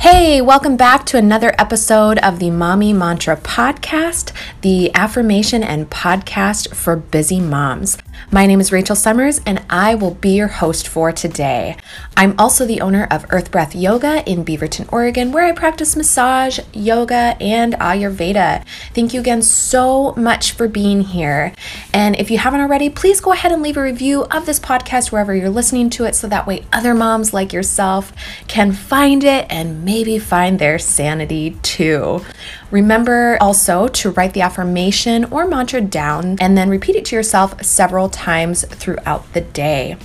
Hey, welcome back to another episode of the Mommy Mantra podcast, the affirmation and podcast for busy moms. My name is Rachel Summers, and I will be your host for today. I'm also the owner of Earth Breath Yoga in Beaverton, Oregon, where I practice massage, yoga, and Ayurveda. Thank you again so much for being here. And if you haven't already, please go ahead and leave a review of this podcast wherever you're listening to it so that way other moms like yourself can find it and maybe find their sanity too. Remember also to write the affirmation or mantra down and then repeat it to yourself several times throughout the day.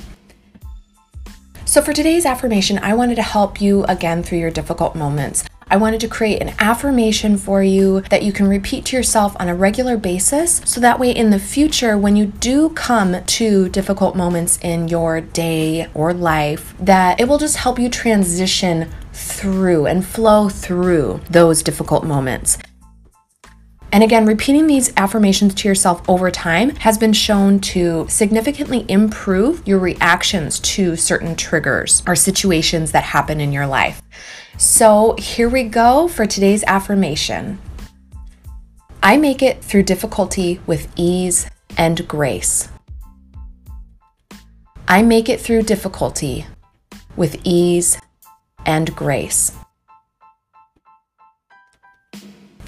So, for today's affirmation, I wanted to help you again through your difficult moments. I wanted to create an affirmation for you that you can repeat to yourself on a regular basis so that way in the future, when you do come to difficult moments in your day or life, that it will just help you transition through and flow through those difficult moments. And again, repeating these affirmations to yourself over time has been shown to significantly improve your reactions to certain triggers or situations that happen in your life. So here we go for today's affirmation I make it through difficulty with ease and grace. I make it through difficulty with ease and grace.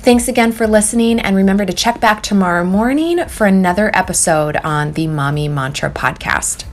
Thanks again for listening, and remember to check back tomorrow morning for another episode on the Mommy Mantra podcast.